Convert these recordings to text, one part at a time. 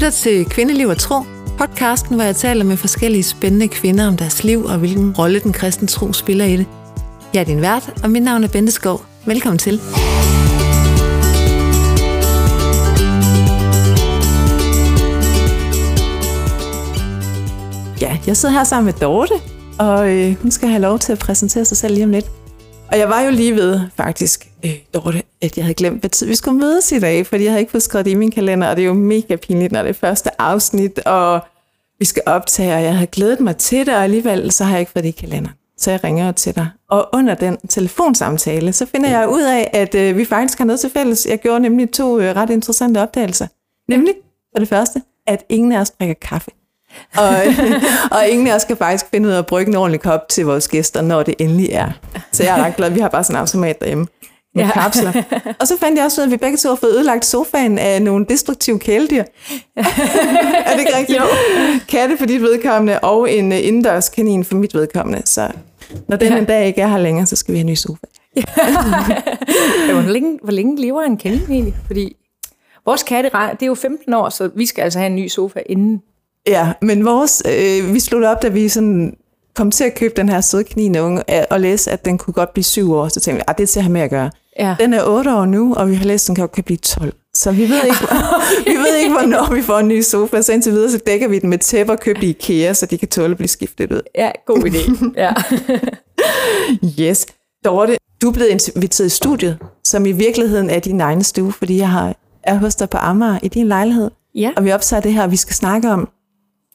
lytter til Kvindeliv og Tro, podcasten, hvor jeg taler med forskellige spændende kvinder om deres liv og hvilken rolle den kristne tro spiller i det. Jeg er din vært, og mit navn er Bente Skov. Velkommen til. Ja, jeg sidder her sammen med Dorte, og øh, hun skal have lov til at præsentere sig selv lige om lidt. Og jeg var jo lige ved, faktisk, øh, Dorte, at jeg havde glemt, hvad tid vi skulle mødes i dag, fordi jeg havde ikke fået skrevet det i min kalender, og det er jo mega pinligt, når det er første afsnit, og vi skal optage, og jeg havde glædet mig til det, og alligevel så har jeg ikke fået det i kalenderen. Så jeg ringer til dig. Og under den telefonsamtale, så finder jeg ud af, at øh, vi faktisk har noget til fælles. Jeg gjorde nemlig to øh, ret interessante opdagelser. Nemlig, for det første, at ingen af os drikker kaffe. og, og ingen af os kan faktisk finde ud af at brygge en ordentlig kop til vores gæster, når det endelig er. Så jeg er ret glad, vi har bare sådan en automat derhjemme med ja. kapsler. Og så fandt jeg også ud af, at vi begge to har fået ødelagt sofaen af nogle destruktive kæledyr. er det ikke rigtigt? Jo. Katte for dit vedkommende, og en uh, indendørs kanin for mit vedkommende. Så når den ja. en dag ikke er her længere, så skal vi have en ny sofa. ja, hvor, længe, hvor længe lever en kanin egentlig? Fordi vores katte, det er jo 15 år, så vi skal altså have en ny sofa inden. Ja, men vores, øh, vi sluttede op, da vi sådan kom til at købe den her søde kaninunge, og læse, at den kunne godt blive syv år. Så tænkte vi, at ah, det er til at have med at gøre. Ja. Den er 8 år nu, og vi har læst, at den kan, blive 12. Så vi ved, ikke, vi ved ikke, hvornår vi får en ny sofa. Så indtil videre, så dækker vi den med tæpper købt i IKEA, så de kan tåle at blive skiftet ud. Ja, god idé. Ja. yes. Dorte, du er blevet inviteret i studiet, som i virkeligheden er din egen stue, fordi jeg har, er hos dig på Amager i din lejlighed. Ja. Og vi opsager det her, vi skal snakke om,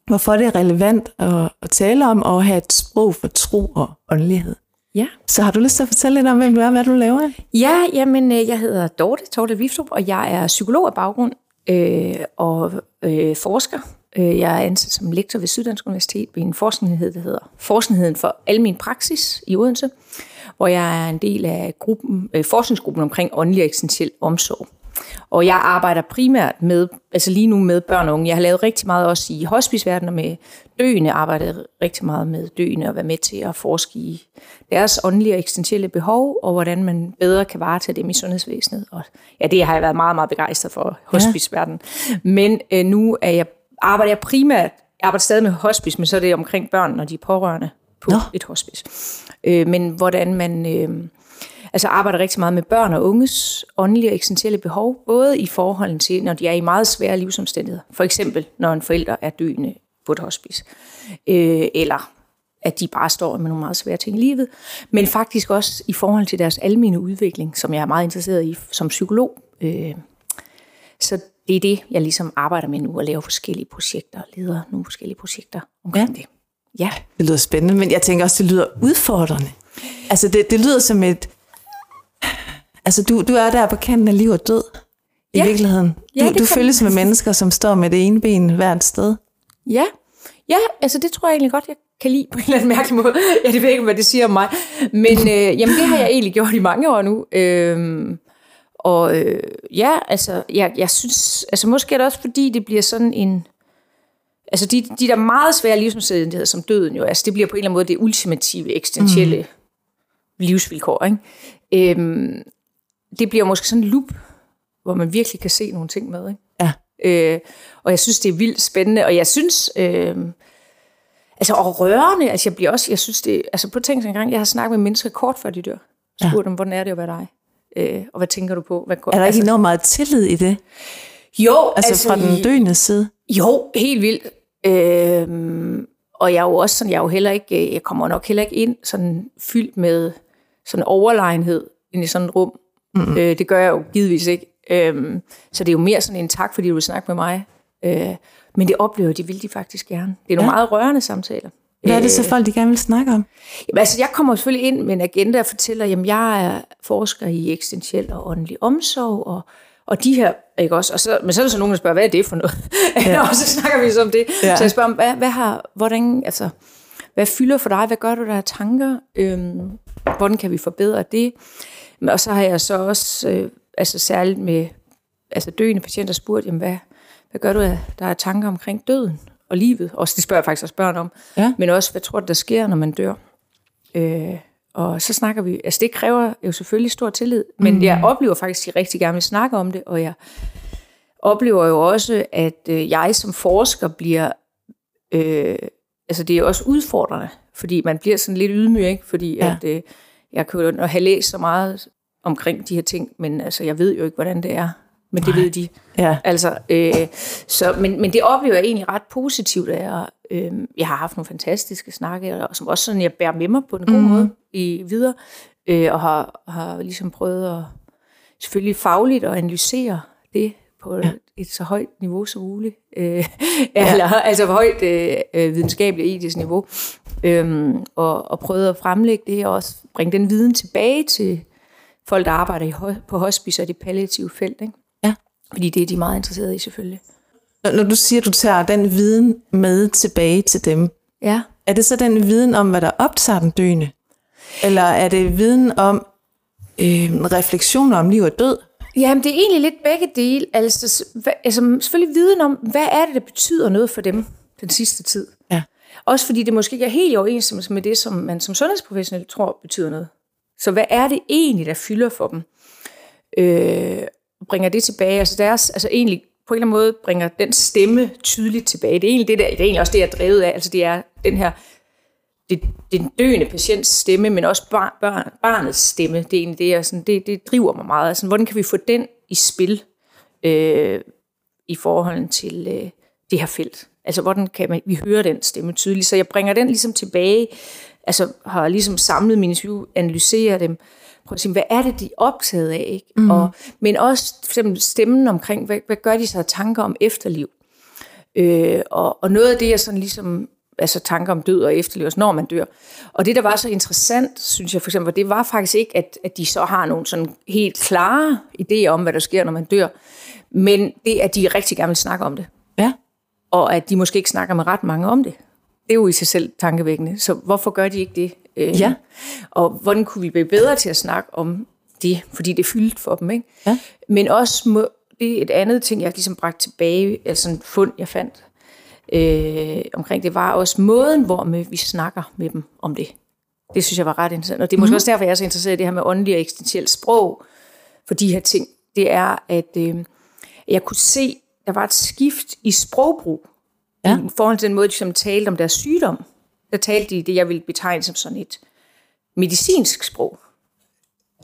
hvorfor det er relevant at, at tale om og have et sprog for tro og åndelighed. Ja. Så har du lyst til at fortælle lidt om, hvem du er, hvad du laver? Ja, jamen, øh, jeg hedder Dorte, Dorte Vifstrup, og jeg er psykolog af baggrund øh, og øh, forsker. Øh, jeg er ansat som lektor ved Syddansk Universitet ved en forskningsenhed, der hedder Forskningsheden for Almen Praksis i Odense, hvor jeg er en del af gruppen, øh, forskningsgruppen omkring åndelig og eksistentiel omsorg. Og jeg arbejder primært med, altså lige nu med børn og unge. Jeg har lavet rigtig meget også i hospiceverdenen med døende, arbejdet rigtig meget med døende og være med til at forske i deres åndelige og eksistentielle behov, og hvordan man bedre kan varetage dem i sundhedsvæsenet. Og ja, det har jeg været meget, meget begejstret for, hospiceverdenen. Ja. Men øh, nu er jeg, arbejder jeg primært, jeg arbejder stadig med hospice, men så er det omkring børn, når de er pårørende på Nå. et hospice. Øh, men hvordan man... Øh, altså arbejder rigtig meget med børn og unges åndelige og eksistentielle behov, både i forhold til, når de er i meget svære livsomstændigheder. For eksempel, når en forælder er døende på et hospice. Øh, eller at de bare står med nogle meget svære ting i livet. Men faktisk også i forhold til deres almene udvikling, som jeg er meget interesseret i som psykolog. Øh, så det er det, jeg ligesom arbejder med nu, at lave forskellige projekter, og leder nogle forskellige projekter omkring ja. det. Ja. Det lyder spændende, men jeg tænker også, det lyder udfordrende. Altså det, det lyder som et, Altså, du, du er der på kanten af liv og død, i ja. virkeligheden. Du, ja, du følges med mennesker, som står med det ene ben hvert sted. Ja, ja altså det tror jeg egentlig godt, jeg kan lide på en eller anden mærkelig måde. Ja, det ved ikke, hvad det siger om mig. Men øh, jamen, det har jeg egentlig gjort i mange år nu. Øhm, og øh, ja, altså, jeg, jeg synes, altså måske er det også fordi, det bliver sådan en, altså de, de der meget svære livsomstændigheder som døden jo, altså det bliver på en eller anden måde det ultimative, eksistentielle mm. livsvilkår, ikke? Øhm, det bliver måske sådan en loop, hvor man virkelig kan se nogle ting med. Ikke? Ja. Øh, og jeg synes, det er vildt spændende, og jeg synes, øh, altså og rørende, altså jeg bliver også, jeg synes det, altså på tænk en gang, jeg har snakket med mennesker kort før de dør, spurgt ja. dem, hvordan er det at være dig? Øh, og hvad tænker du på? Hvad går, er der altså, ikke enormt meget tillid i det? Jo. Altså, altså fra den døende side? Jo, helt vildt. Øh, og jeg er jo også sådan, jeg er jo heller ikke, jeg kommer nok heller ikke ind sådan fyldt med sådan overlegenhed ind i sådan et rum. Mm. Øh, det gør jeg jo givetvis ikke. Øhm, så det er jo mere sådan en tak, fordi du vil snakke med mig. Øh, men det oplever de, vil de faktisk gerne. Det er nogle ja. meget rørende samtaler. Hvad er det så øh, folk, de gerne vil snakke om? Jamen, altså, jeg kommer selvfølgelig ind med en agenda og fortæller, at jeg er forsker i eksistentiel og åndelig omsorg, og, og de her, ikke også? Og så, men så er der så nogen, der spørger, hvad er det for noget? Ja. og så snakker vi så om det. Ja. Så jeg spørger, hvad, hvad har, hvordan, altså, hvad fylder for dig? Hvad gør du der af tanker? Øhm, hvordan kan vi forbedre det? Og så har jeg så også, øh, altså særligt med altså døende patienter, spurgt, jamen hvad, hvad gør du, at der er tanker omkring døden og livet? Også det spørger jeg faktisk også børn om. Ja. Men også, hvad tror du, der sker, når man dør? Øh, og så snakker vi, altså det kræver jo selvfølgelig stor tillid, men mm. jeg oplever faktisk, at de rigtig gerne vil snakke om det, og jeg oplever jo også, at øh, jeg som forsker bliver, øh, altså det er også udfordrende, fordi man bliver sådan lidt ydmyg, ikke? fordi ja. at, øh, jeg kan jo have læst så meget omkring de her ting, men altså, jeg ved jo ikke, hvordan det er. Men det Nej. ved de. Ja. Altså, øh, så, men, men det oplever jeg egentlig ret positivt af. Og, øh, jeg har haft nogle fantastiske snakke, og som også sådan, jeg bærer med mig på en god mm. måde i videre, øh, og har, har ligesom prøvet at selvfølgelig fagligt at analysere det på ja. Et så højt niveau som muligt. Øh, ja. eller, altså højt øh, øh videnskabeligt etisk niveau. Øh, og, og prøvet at fremlægge det, og også bringe den viden tilbage til folk, der arbejder i, på hospice og det palliative felt. Ikke? Ja. Fordi det er de meget interesserede i selvfølgelig. Når, når du siger, at du tager den viden med tilbage til dem, ja. er det så den viden om, hvad der optager den døende? Eller er det viden om øh, refleksioner om liv og død? Jamen, det er egentlig lidt begge dele. Altså, altså, selvfølgelig viden om, hvad er det, der betyder noget for dem den sidste tid. Ja. Også fordi det måske ikke er helt i overensstemmelse med det, som man som sundhedsprofessionel tror betyder noget. Så hvad er det egentlig, der fylder for dem? Øh, bringer det tilbage. Altså deres, altså egentlig på en eller anden måde bringer den stemme tydeligt tilbage. Det er egentlig, det der, det er egentlig også det, jeg er drevet af. Altså det er den her det, den døende patients stemme, men også bar, barn, barnets stemme. Det er egentlig det, jeg, sådan, det, det driver mig meget. Altså, hvordan kan vi få den i spil øh, i forhold til øh, det her felt? Altså, hvordan kan man, vi høre den stemme tydeligt? Så jeg bringer den ligesom tilbage, altså har ligesom samlet mine interview, analyserer dem, prøve at sige, hvad er det, de er optaget af? Ikke? Mm. Og, men også for eksempel stemmen omkring, hvad, hvad gør de sig af tanker om efterliv? Øh, og, og noget af det, jeg sådan ligesom altså tanker om død og efterlevelse, når man dør. Og det, der var så interessant, synes jeg for eksempel, det var faktisk ikke, at, at de så har nogle sådan helt klare idéer om, hvad der sker, når man dør, men det, at de rigtig gerne vil snakke om det. Ja. Og at de måske ikke snakker med ret mange om det. Det er jo i sig selv tankevækkende. Så hvorfor gør de ikke det? Øh, ja. Og hvordan kunne vi blive bedre til at snakke om det, fordi det er fyldt for dem. Ikke? Ja. Men også må, det er et andet ting, jeg ligesom bragt tilbage, altså en fund, jeg fandt øh, omkring det, var også måden, hvor vi snakker med dem om det. Det synes jeg var ret interessant. Og det er måske mm. også derfor, jeg er så interesseret i det her med åndelig og eksistentielt sprog for de her ting. Det er, at øh, jeg kunne se, der var et skift i sprogbrug ja. i forhold til den måde, de som talte om deres sygdom. Der talte de det, jeg vil betegne som sådan et medicinsk sprog.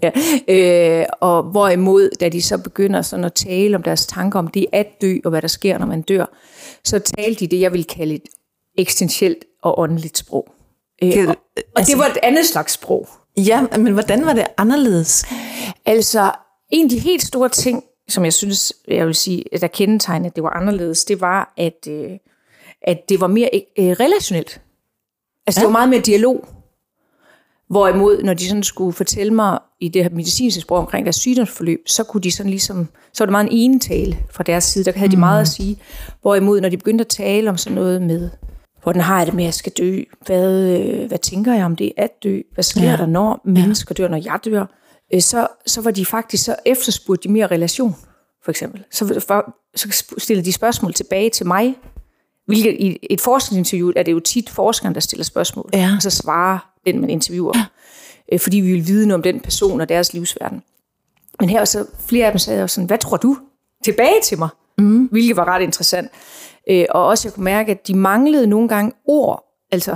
Ja. Øh, og hvorimod, da de så begynder sådan at tale om deres tanker om det at dø, og hvad der sker, når man dør, så talte de det, jeg vil kalde et eksistentielt og åndeligt sprog. Øh, og, og altså, det var et andet slags sprog. Ja, men hvordan var det anderledes? Altså, en af de helt store ting, som jeg synes, jeg vil sige, der kendetegnede, at det var anderledes, det var, at, øh, at det var mere øh, relationelt. Altså, ja. det var meget mere dialog. Hvorimod, når de sådan skulle fortælle mig i det her medicinske sprog omkring deres sygdomsforløb, så kunne de sådan ligesom, så var det meget en enetale fra deres side, der havde mm. de meget at sige. Hvorimod, når de begyndte at tale om sådan noget med, hvordan har jeg det med, at jeg skal dø? Hvad, øh, hvad tænker jeg om det at dø? Hvad sker ja. der, når mennesker dør, når jeg dør? Øh, så, så var de faktisk, så efterspurgte de mere relation, for eksempel. Så, for, så stillede de spørgsmål tilbage til mig, Hvilket i et forskningsinterview er det jo tit forskeren, der stiller spørgsmål, ja. og så svarer den, man interviewer. Ja. Øh, fordi vi vil vide noget om den person og deres livsverden. Men her så flere af dem sagde også sådan, hvad tror du? Tilbage til mig. Mm. Hvilket var ret interessant. Øh, og også jeg kunne mærke, at de manglede nogle gange ord, altså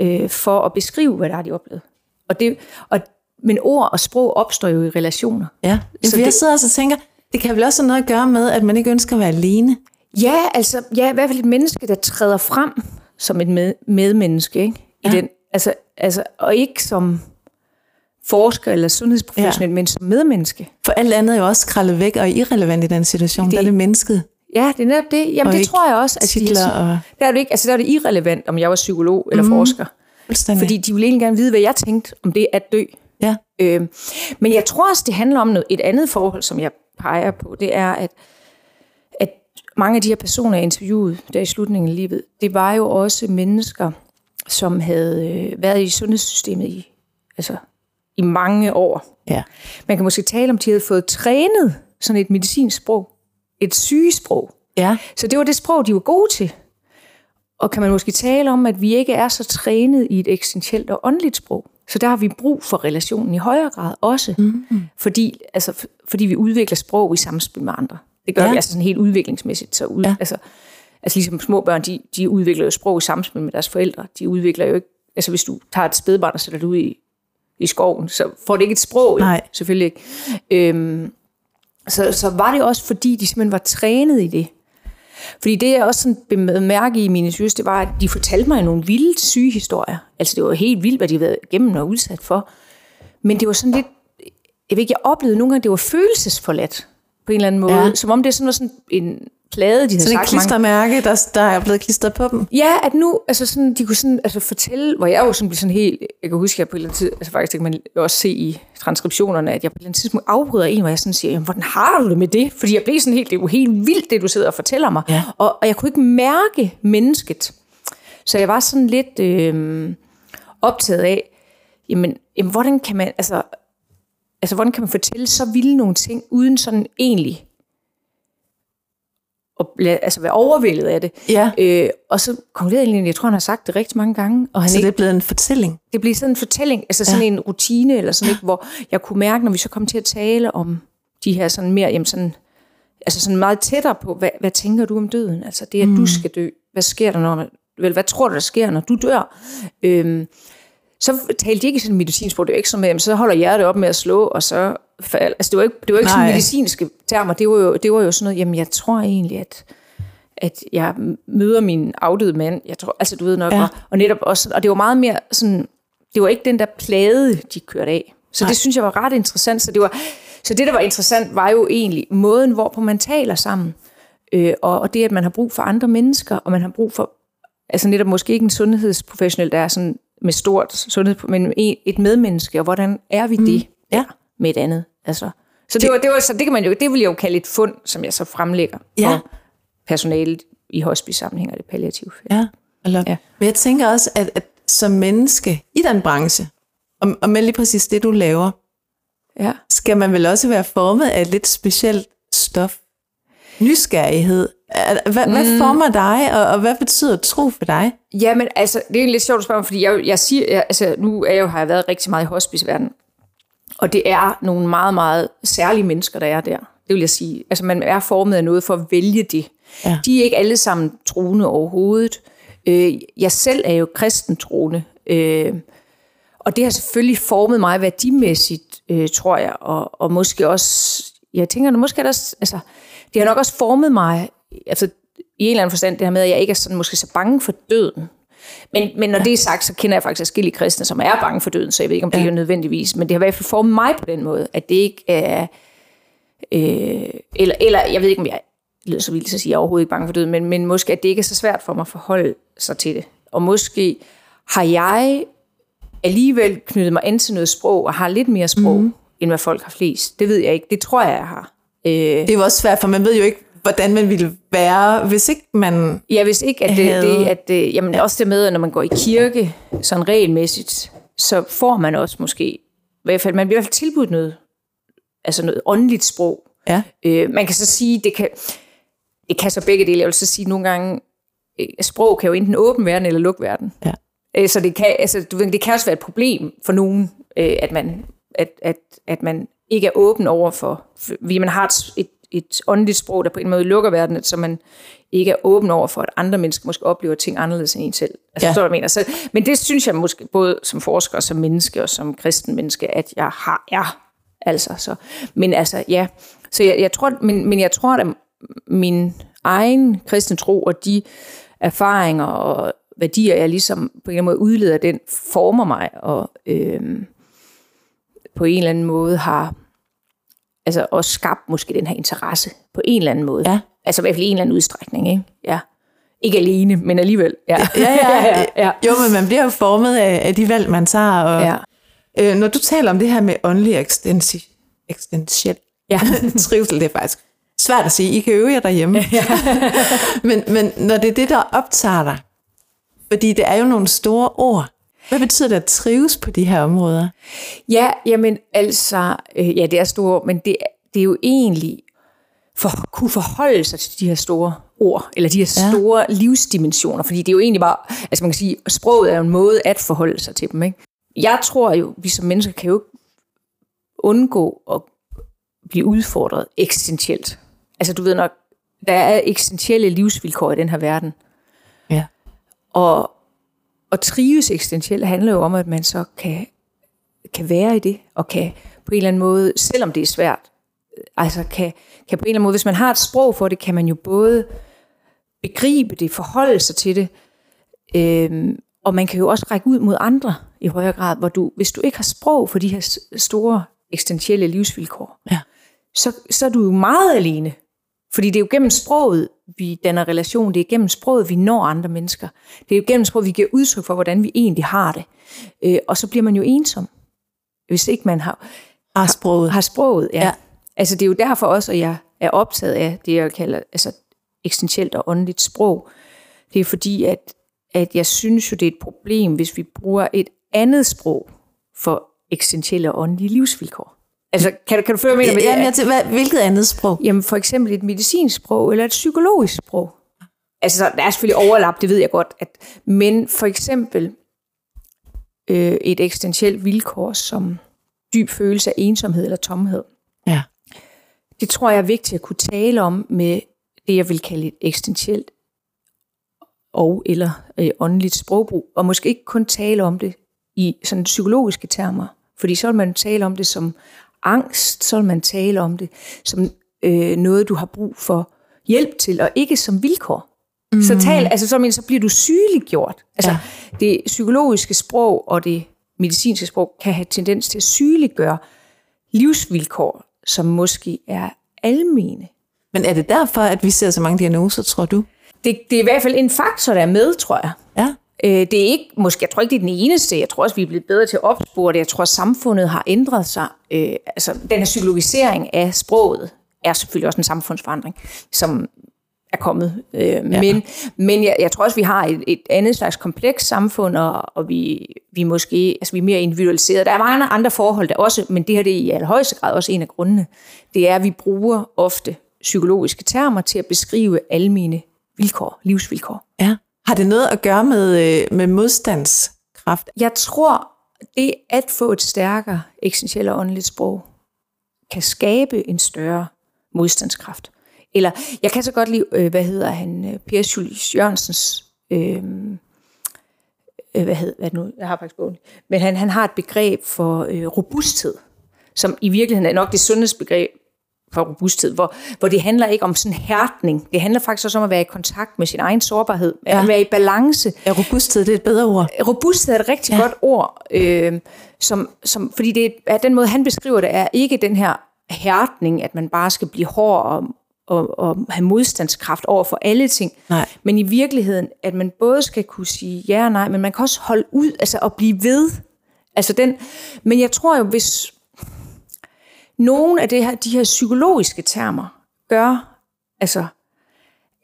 øh, for at beskrive, hvad der er, de oplevede. Og det, og, men ord og sprog opstår jo i relationer. Ja, så jeg det, sidder også og tænker, det kan vel også have noget at gøre med, at man ikke ønsker at være alene. Ja, altså, ja, i hvert fald et menneske, der træder frem som et med, medmenneske, ikke? I ja. den, altså, altså, og ikke som forsker eller sundhedsprofessionel, ja. men som medmenneske. For alt andet er jo også kraldet væk og irrelevant i den situation. Det, der er det mennesket. Ja, det er netop det. Jamen, og det tror jeg også. At titler de, og... der, er det ikke, altså, der er det irrelevant, om jeg var psykolog eller mm. forsker. Fordi de ville egentlig gerne vide, hvad jeg tænkte om det at dø. Ja. Øhm, men jeg tror også, det handler om noget, et andet forhold, som jeg peger på. Det er, at mange af de her personer, jeg interviewede der i slutningen af livet, det var jo også mennesker, som havde øh, været i sundhedssystemet i, altså, i mange år. Ja. Man kan måske tale om, at de havde fået trænet sådan et medicinsk sprog, et sygesprog. Ja. Så det var det sprog, de var gode til. Og kan man måske tale om, at vi ikke er så trænet i et eksistentielt og åndeligt sprog. Så der har vi brug for relationen i højere grad også. Mm-hmm. Fordi, altså, fordi vi udvikler sprog i samspil med andre. Det gør Ja. vi altså sådan helt udviklingsmæssigt. Så ud, ja. altså, altså ligesom små børn, de, de udvikler jo sprog i samspil med deres forældre. De udvikler jo ikke, altså hvis du tager et spædbarn og sætter det ud i, i skoven, så får det ikke et sprog, jo. Nej. selvfølgelig ikke. Øhm, så, så var det også, fordi de simpelthen var trænet i det. Fordi det, jeg også sådan bemærke i mine synes, det var, at de fortalte mig nogle vilde syge historier. Altså, det var helt vildt, hvad de havde været igennem og udsat for. Men det var sådan lidt, jeg ved ikke, jeg oplevede nogle gange, det var følelsesforladt på en eller anden måde. Ja. Som om det sådan var sådan en plade, de havde Sådan et sagt mange klistermærke, der, der er blevet klistret på dem. Ja, at nu, altså sådan, de kunne sådan, altså fortælle, hvor jeg jo sådan blev sådan helt, jeg kan huske, at jeg på et eller andet tid, altså faktisk det kan man også se i transkriptionerne, at jeg på et eller andet tidspunkt afbryder en, hvor jeg sådan siger, jamen, hvordan har du det med det? Fordi jeg blev sådan helt, det er jo helt vildt, det du sidder og fortæller mig. Ja. Og, og jeg kunne ikke mærke mennesket. Så jeg var sådan lidt øh, optaget af, jamen, jamen, hvordan kan man, altså, altså, hvordan kan man fortælle så vilde nogle ting, uden sådan egentlig at lade- altså være overvældet af det. Ja. Øh, og så konkluderede jeg egentlig, jeg tror, han har sagt det rigtig mange gange, og han Så ikke, det er blevet en fortælling. det blev sådan en fortælling, altså sådan ja. en rutine, eller sådan ikke, hvor jeg kunne mærke, når vi så kom til at tale om de her sådan mere, jamen sådan, altså sådan meget tættere på, hvad, hvad tænker du om døden? Altså det, at mm. du skal dø. Hvad sker der, når, vel, hvad tror du, der sker, når du dør? Øhm, så talte de ikke sådan medicinsprog, det var ikke sådan med, så holder hjertet op med at slå, og så falder, altså det var ikke, det var ikke sådan Nej. medicinske termer, det var, jo, det var jo sådan noget, jamen jeg tror egentlig, at at jeg møder min afdøde mand, jeg tror, altså du ved nok, ja. og, og netop også, og det var meget mere sådan, det var ikke den der plade, de kørte af. Så Nej. det synes jeg var ret interessant. Så det, var, så det, der var interessant, var jo egentlig måden, hvorpå man taler sammen. Øh, og, og det, at man har brug for andre mennesker, og man har brug for, altså netop måske ikke en sundhedsprofessionel, der er sådan med stort sundhed, men en- et medmenneske, og hvordan er vi det Mm. Ja. med et andet? Altså, så det, var, det, var, så det kan man jo, det vil jeg jo kalde et fund, som jeg så fremlægger Ja. for personalet i hospice-sammenhæng og det palliative felt. Ja. Eller, ja. Ja. Men jeg tænker også, at, at som menneske i den branche, og, og med lige præcis det, du laver, Ja. skal man vel også være formet af et lidt specielt stof. Nysgerrighed. Hvad, mm. hvad former dig, og, og hvad betyder tro for dig? Ja, men altså, det er jo lidt sjovt at spørge fordi jeg, jeg siger, jeg, altså, nu er jeg jo, har jeg været rigtig meget i hospiceverdenen, og det er nogle meget, meget særlige mennesker, der er der. Det vil jeg sige. Altså, man er formet af noget for at vælge det. Ja. De er ikke alle sammen troende overhovedet. Øh, jeg selv er jo kristen troende, øh, og det har selvfølgelig formet mig værdimæssigt, øh, tror jeg, og, og måske også, jeg tænker, måske er der, altså, det har nok også formet mig, altså i en eller anden forstand, det her med, at jeg ikke er sådan måske så bange for døden. Men, men når ja. det er sagt, så kender jeg faktisk forskellige kristne, som er bange for døden, så jeg ved ikke, om det Ja. er nødvendigvis, men det har i hvert fald formet mig på den måde, at det ikke er, øh, eller, eller jeg ved ikke, om jeg lyder så vildt at sige, at jeg er overhovedet ikke bange for døden, men, men måske, at det ikke er så svært for mig at forholde sig til det. Og måske har jeg alligevel knyttet mig an til noget sprog, og har lidt mere sprog, mm. end hvad folk har flest. Det ved jeg ikke. Det tror jeg, jeg har. Øh, Det er jo også svært, for man ved jo ikke, hvordan man ville være, hvis ikke man... Ja, hvis ikke, at det, Havde- det, at det, jamen også det med, at når man går i kirke, sådan regelmæssigt, så får man også måske, i hvert fald, man bliver i hvert fald tilbudt noget, altså noget åndeligt sprog. Ja. Øh, man kan så sige, det kan, det kan så begge dele. Jeg vil så sige, nogle gange, øh, sprog kan jo enten åbne verden eller lukke verden. Ja. Øh, så det kan, altså, du ved, det kan også være et problem for nogen, øh, at, man, at, at, at man ikke er åben over for, fordi man har et, et, et åndeligt sprog, der på en måde lukker verden, så man ikke er åben over for, at andre mennesker måske oplever ting anderledes end en selv. Altså, Ja. så, jeg mener. Så, men det synes jeg måske, både som forsker, som menneske og som kristen menneske, at jeg har er. Altså, så. Men altså, ja. Så jeg, jeg tror, men, men jeg tror, at min egen kristne tro og de erfaringer og værdier, jeg ligesom på en eller anden måde udleder, den former mig og øhm, på en eller anden måde har altså også skabt måske den her interesse på en eller anden måde. Ja. Altså i hvert fald en eller anden udstrækning, ikke? Ja. Ikke alene, men alligevel. Ja, Ja, ja, ja, ja. Jo, men man bliver jo formet af, af de valg, man tager. Og, ja. øh, når du taler om det her med åndelig ekstensi, eksistentiel ja. trivsel, det er faktisk svært at sige. I kan øve jer derhjemme. men, men når det er det, der optager dig, fordi det er jo nogle store ord, hvad betyder det at trives på de her områder? Ja, jamen altså, øh, ja, det er store, men det, det er jo egentlig for at kunne forholde sig til de her store ord, eller de her Ja. store livsdimensioner, fordi det er jo egentlig bare, altså man kan sige, sproget er jo en måde at forholde sig til dem, ikke? Jeg tror jo, vi som mennesker kan jo ikke undgå at blive udfordret eksistentielt. altså du ved nok, der er eksistentielle livsvilkår i den her verden. Ja. Og at trives eksistentielt handler jo om, at man så kan, kan være i det, og kan på en eller anden måde, selvom det er svært, altså kan, kan på en eller anden måde, hvis man har et sprog for det, kan man jo både begribe det, forholde sig til det, øhm, og man kan jo også række ud mod andre i højere grad, hvor du, hvis du ikke har sprog for de her store eksistentielle livsvilkår, Ja. så, så er du jo meget alene. Fordi det er jo gennem sproget, vi danner relation. Det er gennem sproget, vi når andre mennesker. Det er jo gennem sproget, vi giver udtryk for, hvordan vi egentlig har det. Øh, og så bliver man jo ensom, hvis ikke man har, Har sproget. har sproget. Ja. Ja. Altså det er jo derfor også, at jeg er optaget af det, jeg kalder altså, eksistentielt og åndeligt sprog. Det er fordi, at, at jeg synes jo, det er et problem, hvis vi bruger et andet sprog for eksistentielle og åndelige livsvilkår. Altså, kan du, kan du føre mig med det? Jamen, jeg til, hvad, hvilket andet sprog? Jamen for eksempel et medicinsk sprog eller et psykologisk sprog. Altså der er selvfølgelig overlap, det ved jeg godt. At, men for eksempel øh, et eksistentielt vilkår som dyb følelse af ensomhed eller tomhed. Ja. Det tror jeg er vigtigt at kunne tale om med det, jeg vil kalde et eksistentielt og eller øh, åndeligt sprogbrug. Og måske ikke kun tale om det i sådan psykologiske termer. Fordi så vil man tale om det som angst, så vil man tale om det som øh, noget, du har brug for hjælp til, og ikke som vilkår. Mm. Så, tal, altså, så, men, så bliver du sygeliggjort. Altså, ja. Det psykologiske sprog og det medicinske sprog kan have tendens til at sygeliggøre livsvilkår, som måske er almene. Men er det derfor, at vi ser så mange diagnoser, tror du? Det, det er i hvert fald en faktor, der er med, tror jeg. Ja. Øh, det er ikke, måske, jeg tror ikke, det er den eneste. Jeg tror også, vi er blevet bedre til at opspore det. Jeg tror, samfundet har ændret sig. Øh, altså, den her psykologisering af sproget er selvfølgelig også en samfundsforandring, som er kommet. Øh, ja. Men, men jeg, jeg tror også, vi har et, et andet slags kompleks samfund, og, og vi, vi, måske, altså, vi er mere individualiseret. Der er mange andre forhold der også, men det her det er i allerhøjeste grad også en af grundene. Det er, at vi bruger ofte psykologiske termer til at beskrive almene vilkår, livsvilkår. ja. Har det noget at gøre med, øh, med modstandskraft? Jeg tror, det at få et stærkere eksistentielt og åndeligt sprog, kan skabe en større modstandskraft. Eller jeg kan så godt lide, øh, hvad hedder han, øh, Per Julius Jørgensens, øh, øh, hvad hedder hvad nu, jeg har faktisk bogen, men han, han har et begreb for øh, robusthed, som i virkeligheden er nok det sundhedsbegreb for robusthed, hvor, hvor det handler ikke om sådan hærdning. Det handler faktisk også om at være i kontakt med sin egen sårbarhed, ja. at være i balance. Ja, robusthed, det er et bedre ord. Robusthed er et rigtig ja. godt ord, øh, som, som, fordi det er, den måde, han beskriver det, er ikke den her hærdning, at man bare skal blive hård og, og, og have modstandskraft over for alle ting. Nej. Men i virkeligheden, at man både skal kunne sige ja og nej, men man kan også holde ud, altså at blive ved. Altså den, men jeg tror jo, hvis nogle af det her, de her psykologiske termer gør, altså,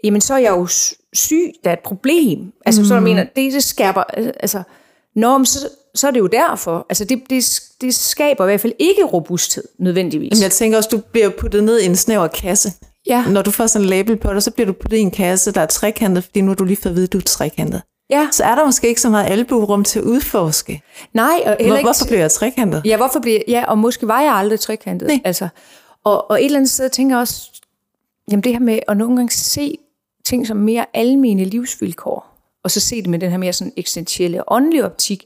jamen så er jeg jo syg, der er et problem. Altså, mm. så jeg mener, det, det skærper, altså, men så, så er det jo derfor. Altså, det, det, det skaber i hvert fald ikke robusthed, nødvendigvis. Jamen, jeg tænker også, du bliver puttet ned i en snæver kasse. Ja. Når du får sådan en label på dig, så bliver du puttet i en kasse, der er trekantet, fordi nu har du lige fået at vide, at du er trekantet. Ja. Så er der måske ikke så meget albuerum til at udforske. Nej, og heller ikke... hvorfor bliver jeg trekantet? Ja, hvorfor bliver Ja, og måske var jeg aldrig trekantet. Nej. Altså, og, og et eller andet sted tænker jeg også, jamen det her med at nogle gange se ting som mere almene livsvilkår, og så se det med den her mere sådan eksistentielle åndelige optik,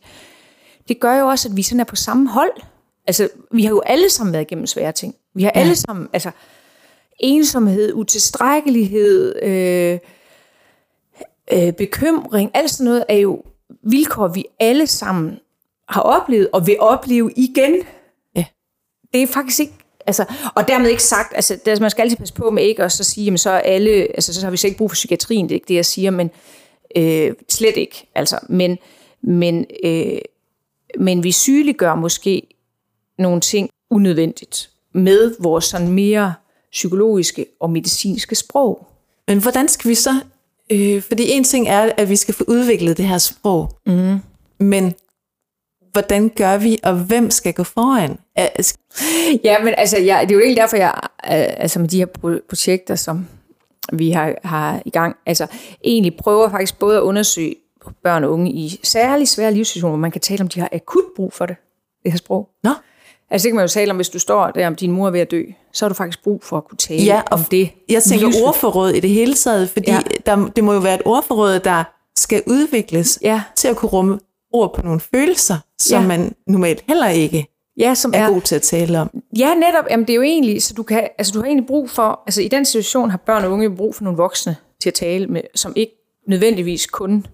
det gør jo også, at vi sådan er på samme hold. Altså, vi har jo alle sammen været igennem svære ting. Vi har ja. alle sammen, altså, ensomhed, utilstrækkelighed, øh, øh, bekymring, alt sådan noget er jo vilkår, vi alle sammen har oplevet og vil opleve igen. Ja. Det er faktisk ikke, altså, og dermed ikke sagt, altså, der, man skal altid passe på med ikke at så sige, jamen så er alle, altså så har vi så ikke brug for psykiatrien, det er ikke det, jeg siger, men øh, slet ikke, altså, men, men, øh, men vi sygeliggør måske nogle ting unødvendigt med vores sådan mere psykologiske og medicinske sprog. Men hvordan skal vi så... Øh, fordi en ting er, at vi skal få udviklet det her sprog. Mm. Men hvordan gør vi, og hvem skal gå foran? Ja, men altså, jeg, det er jo egentlig derfor, jeg, øh, altså med de her pro- projekter, som vi har, har i gang, altså egentlig prøver faktisk både at undersøge børn og unge i særlig svære livssituationer, hvor man kan tale om, de har akut brug for det, det her sprog. Nå, Altså det kan man jo tale om, hvis du står der, om din mor er ved at dø, så har du faktisk brug for at kunne tale Ja, og om det. Jeg tænker livs- ordforråd i det hele taget, fordi. Ja. der, det må jo være et ordforråd, der skal udvikles Ja, til at kunne rumme ord på nogle følelser, som Ja. man normalt heller ikke ja, som er er, god til at tale om. Ja, netop. Jamen, det er jo egentlig, så du, kan, altså, du har egentlig brug for, altså i den situation har børn og unge brug for nogle voksne til at tale med, som ikke nødvendigvis kun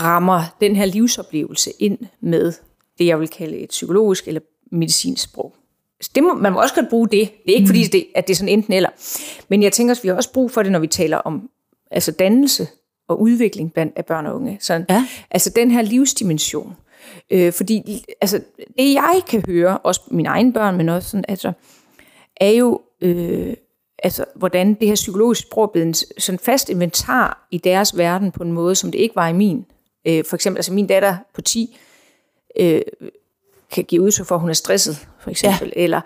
rammer den her livsoplevelse ind med det, jeg vil kalde et psykologisk eller medicinsk sprog. Så det må, man må også godt bruge det. Det er ikke fordi, det, at det er sådan enten eller. Men jeg tænker også, vi har også brug for det, når vi taler om altså dannelse og udvikling blandt af børn og unge. Så, Ja. Altså den her livsdimension. Øh, fordi altså, det jeg kan høre, også mine egne børn, men også sådan, altså, er jo, øh, altså, hvordan det her psykologiske sprog er blevet en sådan fast inventar i deres verden på en måde, som det ikke var i min. Øh, for eksempel, altså min datter på 10 øh, kan give udtryk for, at hun er stresset, for eksempel. Ja. Eller,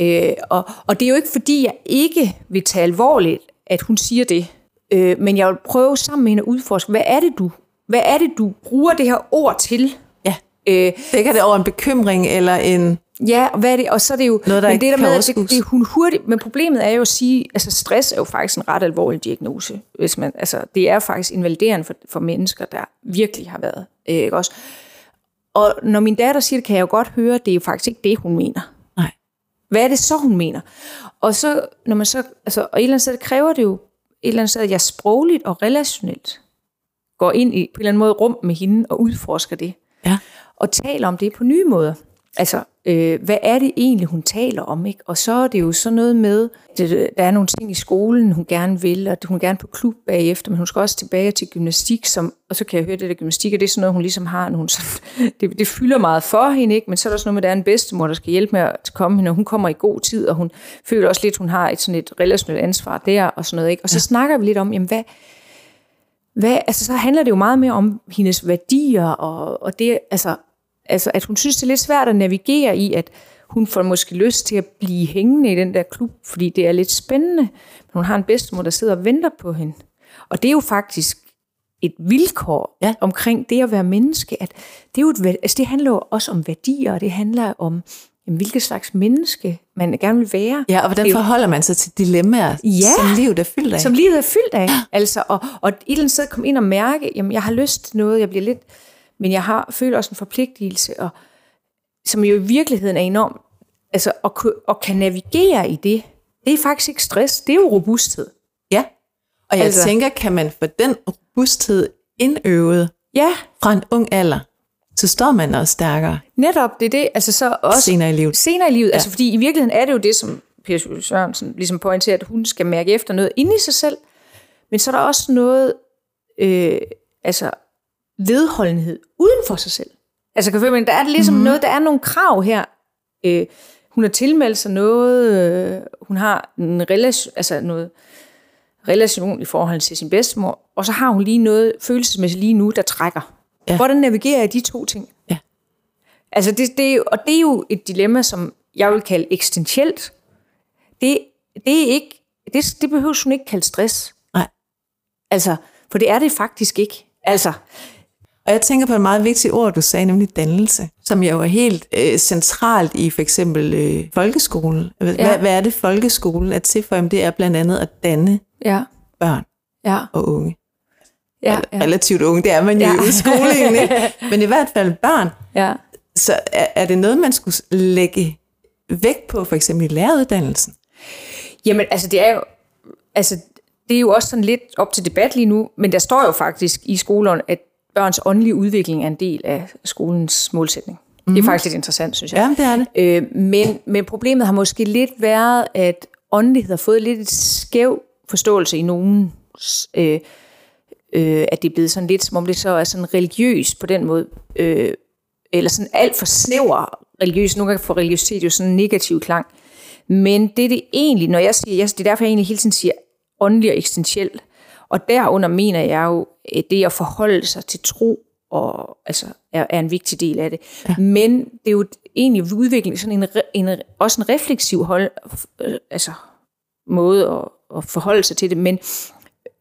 øh, og, og det er jo ikke, fordi jeg ikke vil tage alvorligt, at hun siger det, øh, men jeg vil prøve sammen med hende at udforske, hvad er det, du, hvad er det, du bruger det her ord til? Ja. Øh, Dækker det over en bekymring eller en... Ja, og hvad er det? Og så er det jo... Noget, der men det der med, at det, det, hun hurtigt, men problemet er jo at sige, altså stress er jo faktisk en ret alvorlig diagnose. Hvis man, altså, det er faktisk invaliderende for, for mennesker, der virkelig har været. Øh, ikke også? Og når min datter siger det, kan jeg jo godt høre, at det er jo faktisk ikke det, hun mener. Nej. Hvad er det så, hun mener? Og så, når man så, altså, og et eller andet sted kræver det jo, et eller andet sted, at jeg sprogligt og relationelt går ind i på en eller anden måde rum med hende og udforsker det Ja. og taler om det på nye måder. Altså, øh, hvad er det egentlig, hun taler om? Ikke? Og så er det jo sådan noget med, det, der er nogle ting i skolen, hun gerne vil, og hun gerne på klub bagefter, men hun skal også tilbage til gymnastik, som, og så kan jeg høre, at det der gymnastik, og det er sådan noget, hun ligesom har, når hun sådan, det, det fylder meget for hende, ikke? men så er der også noget med, at der er en bedstemor, der skal hjælpe med at komme hende, og hun kommer i god tid, og hun føler også lidt, hun har et, sådan et relationelt ansvar der, og sådan noget. Ikke? Og så ja. snakker vi lidt om, jamen hvad, hvad, altså så handler det jo meget mere om hendes værdier, og, og det, altså, altså, at hun synes, det er lidt svært at navigere i, at hun får måske lyst til at blive hængende i den der klub, fordi det er lidt spændende. Men hun har en bedstemor, der sidder og venter på hende. Og det er jo faktisk et vilkår Ja. omkring det at være menneske, at det, er jo et, altså det handler jo også om værdier, og det handler om, jamen, hvilket slags menneske man gerne vil være. Ja, og hvordan er forholder man sig til dilemmaer, Ja. som livet er fyldt af? Som livet er fyldt af. Altså, og, og et eller andet sted komme ind og mærke, jamen jeg har lyst til noget, jeg bliver lidt, men jeg har føler også en forpligtelse, og, som jo i virkeligheden er enorm, altså at, at kan navigere i det, det er faktisk ikke stress, det er jo robusthed. Ja. Og jeg altså, tænker, kan man få den robusthed indøvet Ja, fra en ung alder, så står man også stærkere netop, det er det, altså så også senere i livet. senere i livet, ja. altså fordi i virkeligheden er det jo det, som Per Sørensen ligesom pointerer, at hun skal mærke efter noget inde i sig selv, men så er der også noget, øh, altså vedholdenhed uden for sig selv. Altså kan mig? der er ligesom mm. noget, der er nogle krav her. Øh, hun har tilmeldt sig noget, øh, hun har en relation, altså noget relation i forhold til sin bedstemor, og så har hun lige noget følelsesmæssigt lige nu, der trækker. Ja. Hvordan navigerer jeg de to ting? Ja. Altså det, det er jo, og det er jo et dilemma, som jeg vil kalde eksistentielt. Det, det er ikke, det, det behøver hun ikke kalde stress. Nej. Altså, for det er det faktisk ikke. Altså, Og jeg tænker på et meget vigtigt ord, du sagde, nemlig dannelse, som jo er helt øh, centralt i for eksempel øh, folkeskolen. Hvad, Ja. hvad er det, folkeskolen er til for? Jamen, det er blandt andet at danne ja, børn ja, og unge. ja, ja. Relativt unge, det er man jo Ja. i skolen, ikke? Men i hvert fald børn. ja. Så er, er det noget, man skulle lægge vægt på, for eksempel i læreruddannelsen? Jamen, altså det er jo, altså, det er jo også sådan lidt op til debat lige nu, men der står jo faktisk i skolen, at børns åndelige udvikling er en del af skolens målsætning. Mm. Det er faktisk lidt interessant, synes jeg. Ja, det er det. Øh, men, men problemet har måske lidt været, at åndelighed har fået lidt et skæv forståelse i nogen, øh, øh, at det er blevet sådan lidt, som om det så er sådan religiøs på den måde, øh, eller sådan alt for snæver religiøs. Nogle gange får religiøsitet jo sådan en negativ klang. Men det er det egentlig, når jeg siger, jeg, det er derfor, jeg egentlig hele tiden siger åndelig og eksistentiel. Og derunder mener jeg jo, det at forholde sig til tro og, altså, er, er en vigtig del af det. Ja. Men det er jo egentlig udvikling, sådan en, en, også en refleksiv hold, øh, altså, måde at, at forholde sig til det. Men,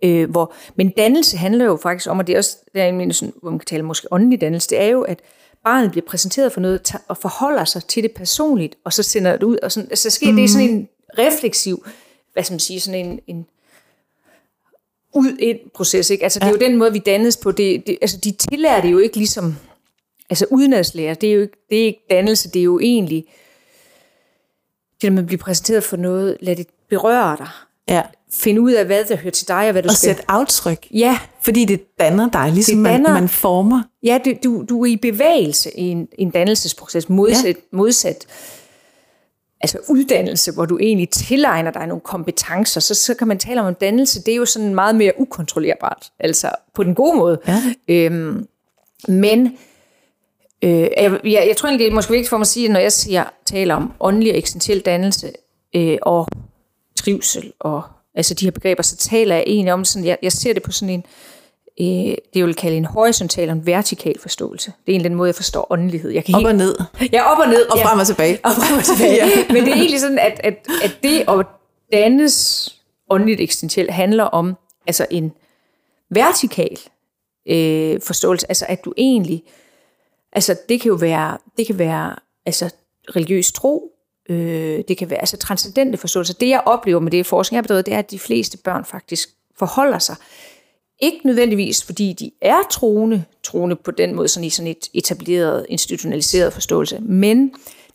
øh, hvor, men dannelse handler jo faktisk om, og det er også, det er en, sådan, hvor man kan tale måske åndelig dannelse, det er jo, at barnet bliver præsenteret for noget, og forholder sig til det personligt, og så sender det ud, og sådan, altså, så sker mm. det sådan en refleksiv, hvad skal man sige, sådan en, en ud-ind proces, ikke? Altså, det er jo den måde, vi dannes på. Det, det, altså, de tillærer det jo ikke ligesom, altså udenadslærer, det er jo ikke, det er ikke dannelse, det er jo egentlig, det man bliver præsenteret for noget, lad det berøre dig. Ja. Finde ud af, hvad der hører til dig, og hvad du Og skal... sætte aftryk. Ja, Fordi det danner dig, ligesom Det danner- Man, man former. Ja, du, du, du er i bevægelse i en, en dannelsesproces, modsat, ja. modsat altså uddannelse, hvor du egentlig tilegner dig nogle kompetencer, så, så kan man tale om dannelse, det er jo sådan meget mere ukontrollerbart, altså på den gode måde. Ja. Øhm, men øh, jeg, jeg, jeg tror egentlig, det er måske vigtigt for mig at sige, at når jeg siger, taler om åndelig og eksistentiel dannelse øh, og trivsel og altså de her begreber, så taler jeg egentlig om sådan, jeg, jeg ser det på sådan en, øh, det jeg vil kalde en horisontal og en vertikal forståelse. Det er egentlig den måde, jeg forstår åndelighed. Jeg kan Op helt, og ned. Ja, op og ned. Og ja. frem og tilbage. Og frem og tilbage. Ja. Men det er egentlig sådan, at, at, at det at dannes åndeligt eksistentielt handler om altså en vertikal øh, forståelse. Altså at du egentlig, altså det kan jo være, det kan være altså religiøs tro, øh, det kan være altså transcendente forståelser. Det jeg oplever med det forskning, jeg har bedrevet, det er, at de fleste børn faktisk forholder sig ikke nødvendigvis, fordi de er troende, troende på den måde, sådan i sådan et etableret, institutionaliseret forståelse, men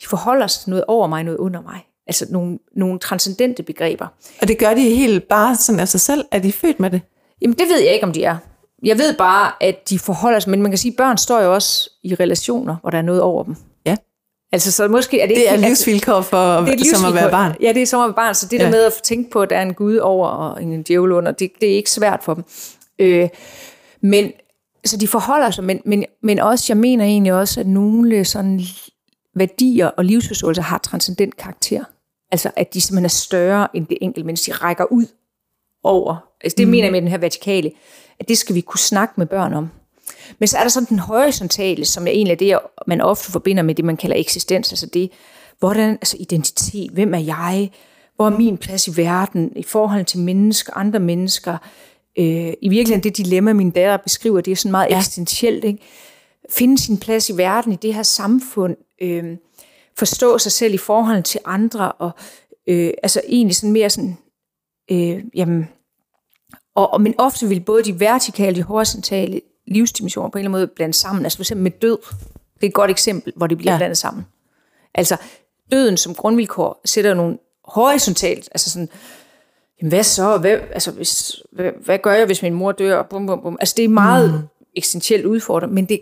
de forholder sig noget over mig, noget under mig. Altså nogle, nogle transcendente begreber. Og det gør de helt bare sådan af sig selv. Er de født med det? Jamen det ved jeg ikke, om de er. Jeg ved bare, at de forholder sig, men man kan sige, at børn står jo også i relationer, hvor der er noget over dem. Ja. Altså så måske er det, Det ikke er helt- livsvilkår for, det er et som at være livsvilkår. barn. Ja, det er som at være barn. Så det Ja. der med at tænke på, at der er en Gud over og en djævel under, det, det er ikke svært for dem. Øh, men så de forholder sig, men, men, men også, jeg mener egentlig også, at nogle sådan værdier og livsforståelser har transcendent karakter. Altså, at de simpelthen er større end det enkelte menneske. De rækker ud over. Altså, det mm. mener jeg med den her vertikale, at det skal vi kunne snakke med børn om. Men så er der sådan den horisontale, som er egentlig det, man ofte forbinder med det, man kalder eksistens. Altså det, hvordan, altså identitet, hvem er jeg? Hvor er min plads i verden i forhold til mennesker, andre mennesker? Øh, I virkeligheden det dilemma, min datter beskriver, det er sådan meget ja. eksistentielt. Ikke? Finde sin plads i verden, i det her samfund. Øh, forstå sig selv i forhold til andre. Og øh, altså egentlig sådan mere sådan, øh, jamen, og, og, men ofte vil både de vertikale og de horisontale livsdimensioner på en eller anden måde blande sammen. Altså for eksempel med død. Det er et godt eksempel, hvor det bliver Ja. blandet sammen. Altså døden som grundvilkår sætter nogle horisontalt, altså sådan, jamen hvad så? Hvad, altså hvis, hvad, hvad gør jeg, hvis min mor dør? Bum, bum, bum. Altså det er meget mm. eksistentielt udfordrende, men det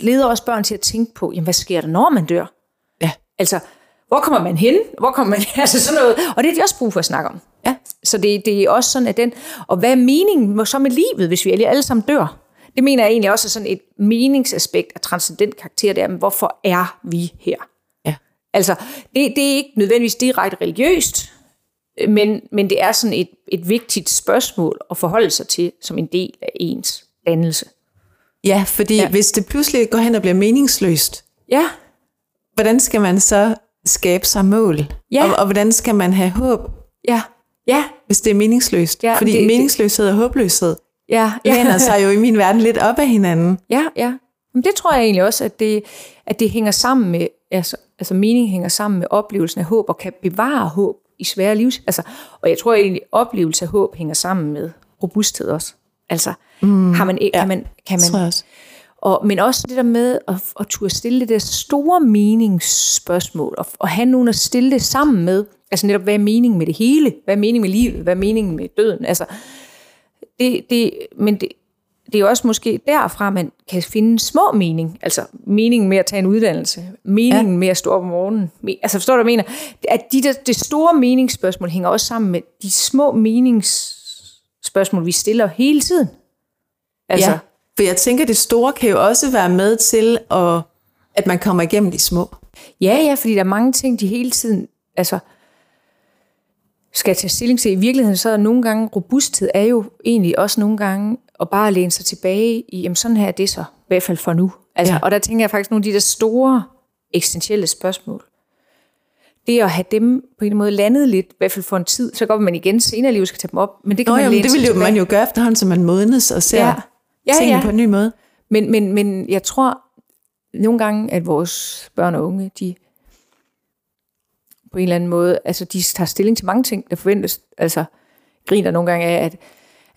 leder også børn til at tænke på, jamen hvad sker der, når man dør? Ja. Altså, hvor kommer man hen? Hvor kommer man Altså sådan noget. Og det er de også brug for at snakke om. Ja. Så det, det er også sådan, at den... Og hvad er meningen så med livet, hvis vi alle, alle sammen dør? Det mener jeg egentlig også er sådan et meningsaspekt af transcendent karakter, det er, men hvorfor er vi her? Ja. Altså, det, det er ikke nødvendigvis direkte religiøst, men, men det er sådan et, et vigtigt spørgsmål at forholde sig til som en del af ens dannelse. Ja, fordi ja. Ja. hvis det pludselig går hen og bliver meningsløst, Ja, hvordan skal man så skabe sig mål? Ja. Og, og hvordan skal man have håb, ja, ja, hvis det er meningsløst? Ja, fordi det- det- meningsløshed og håbløshed ja. læner sig jo i min verden lidt op af hinanden. Ja, ja. Men det tror jeg egentlig også, at det, at det hænger sammen med, altså, altså mening hænger sammen med oplevelsen af håb, og kan bevare håb i svære livs. Altså, og jeg tror egentlig, oplevelse af håb hænger sammen med robusthed også. Altså, mm, har man, ja, kan man, kan Tror jeg man, også. og, men også det der med at, at turde stille det der store meningsspørgsmål, og, og have nogen at stille det sammen med, altså netop, hvad er meningen med det hele? Hvad er meningen med livet? Hvad er meningen med døden? Altså, det, det, men det, det er jo også måske derfra, man kan finde små mening. Altså meningen med at tage en uddannelse. Meningen ja. med at stå op om morgenen. Altså forstår du, hvad jeg mener? At de der, det store meningsspørgsmål hænger også sammen med de små meningsspørgsmål, vi stiller hele tiden. Altså, Ja, for jeg tænker, det store kan jo også være med til, at, at man kommer igennem de små. Ja, ja, fordi der er mange ting, de hele tiden altså, skal tage stilling til. I virkeligheden så er nogle gange, robusthed er jo egentlig også nogle gange at bare læne sig tilbage i, jamen sådan her er det så, i hvert fald for nu. Altså, Ja. Og der tænker jeg faktisk nogle af de der store eksistentielle spørgsmål. Det at have dem på en måde landet lidt, i hvert fald for en tid, så går man igen senere i livet skal tage dem op. Men det kan Nå, man jamen, det vil jo, man jo gøre efterhånden, så man modnes og ser. Ja. Ja, tingene ja. på en ny måde. Men, men, men jeg tror, nogle gange, at vores børn og unge, de på en eller anden måde, altså de tager stilling til mange ting, der forventes, altså griner nogle gange af, at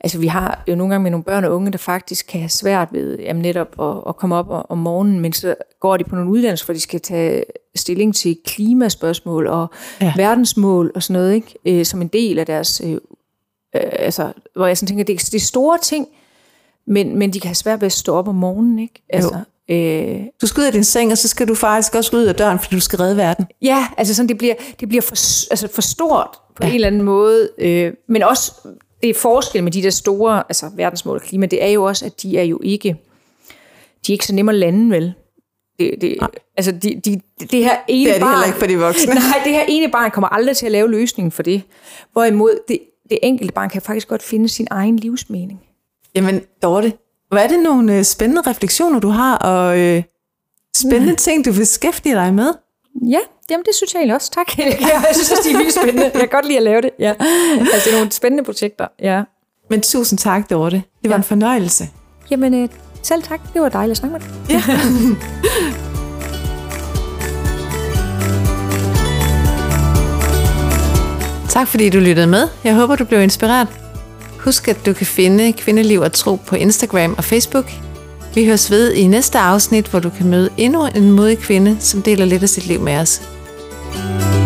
altså vi har jo nogle gange med nogle børn og unge, der faktisk kan have svært ved jamen netop at, at komme op om morgenen, men så går de på nogle uddannelser, for de skal tage stilling til klimaspørgsmål og ja. verdensmål og sådan noget, ikke? Øh, som en del af deres, øh, øh, altså, hvor jeg sådan tænker, det, det er store ting, men, men de kan have svært ved at stå op om morgenen, ikke? Altså, Øh, du skal ud af din seng, og så skal du faktisk også ud af døren, fordi du skal redde verden. Ja, altså sådan, det bliver, det bliver for, altså for stort på ja. en eller anden måde. Øh, men også, det er forskel med de der store, altså verdensmål og klima, det er jo også, at de er jo ikke, de er ikke så nemme at lande, vel? Det, det, altså de, de, det her ene det er de barn, ikke for de voksne. Nej, det her ene barn kommer aldrig til at lave løsningen for det. Hvorimod det, det enkelte barn kan faktisk godt finde sin egen livsmening. Jamen, Dorte, hvad er det nogle øh, spændende refleksioner, du har, og øh, spændende ting, du beskæftiger dig med? Ja, jamen det synes jeg egentlig også. Tak. jeg synes det er vildt spændende. Jeg kan godt lide at lave det. Ja. Altså, det er nogle spændende projekter. Ja. Men tusind tak, Dorte. Det var ja. en fornøjelse. Jamen, øh, selv tak. Det var dejligt at snakke med dig. Ja. tak fordi du lyttede med. Jeg håber, du blev inspireret. Husk, at du kan finde Kvindeliv og Tro på Instagram og Facebook. Vi høres ved i næste afsnit, hvor du kan møde endnu en modig kvinde, som deler lidt af sit liv med os. thank you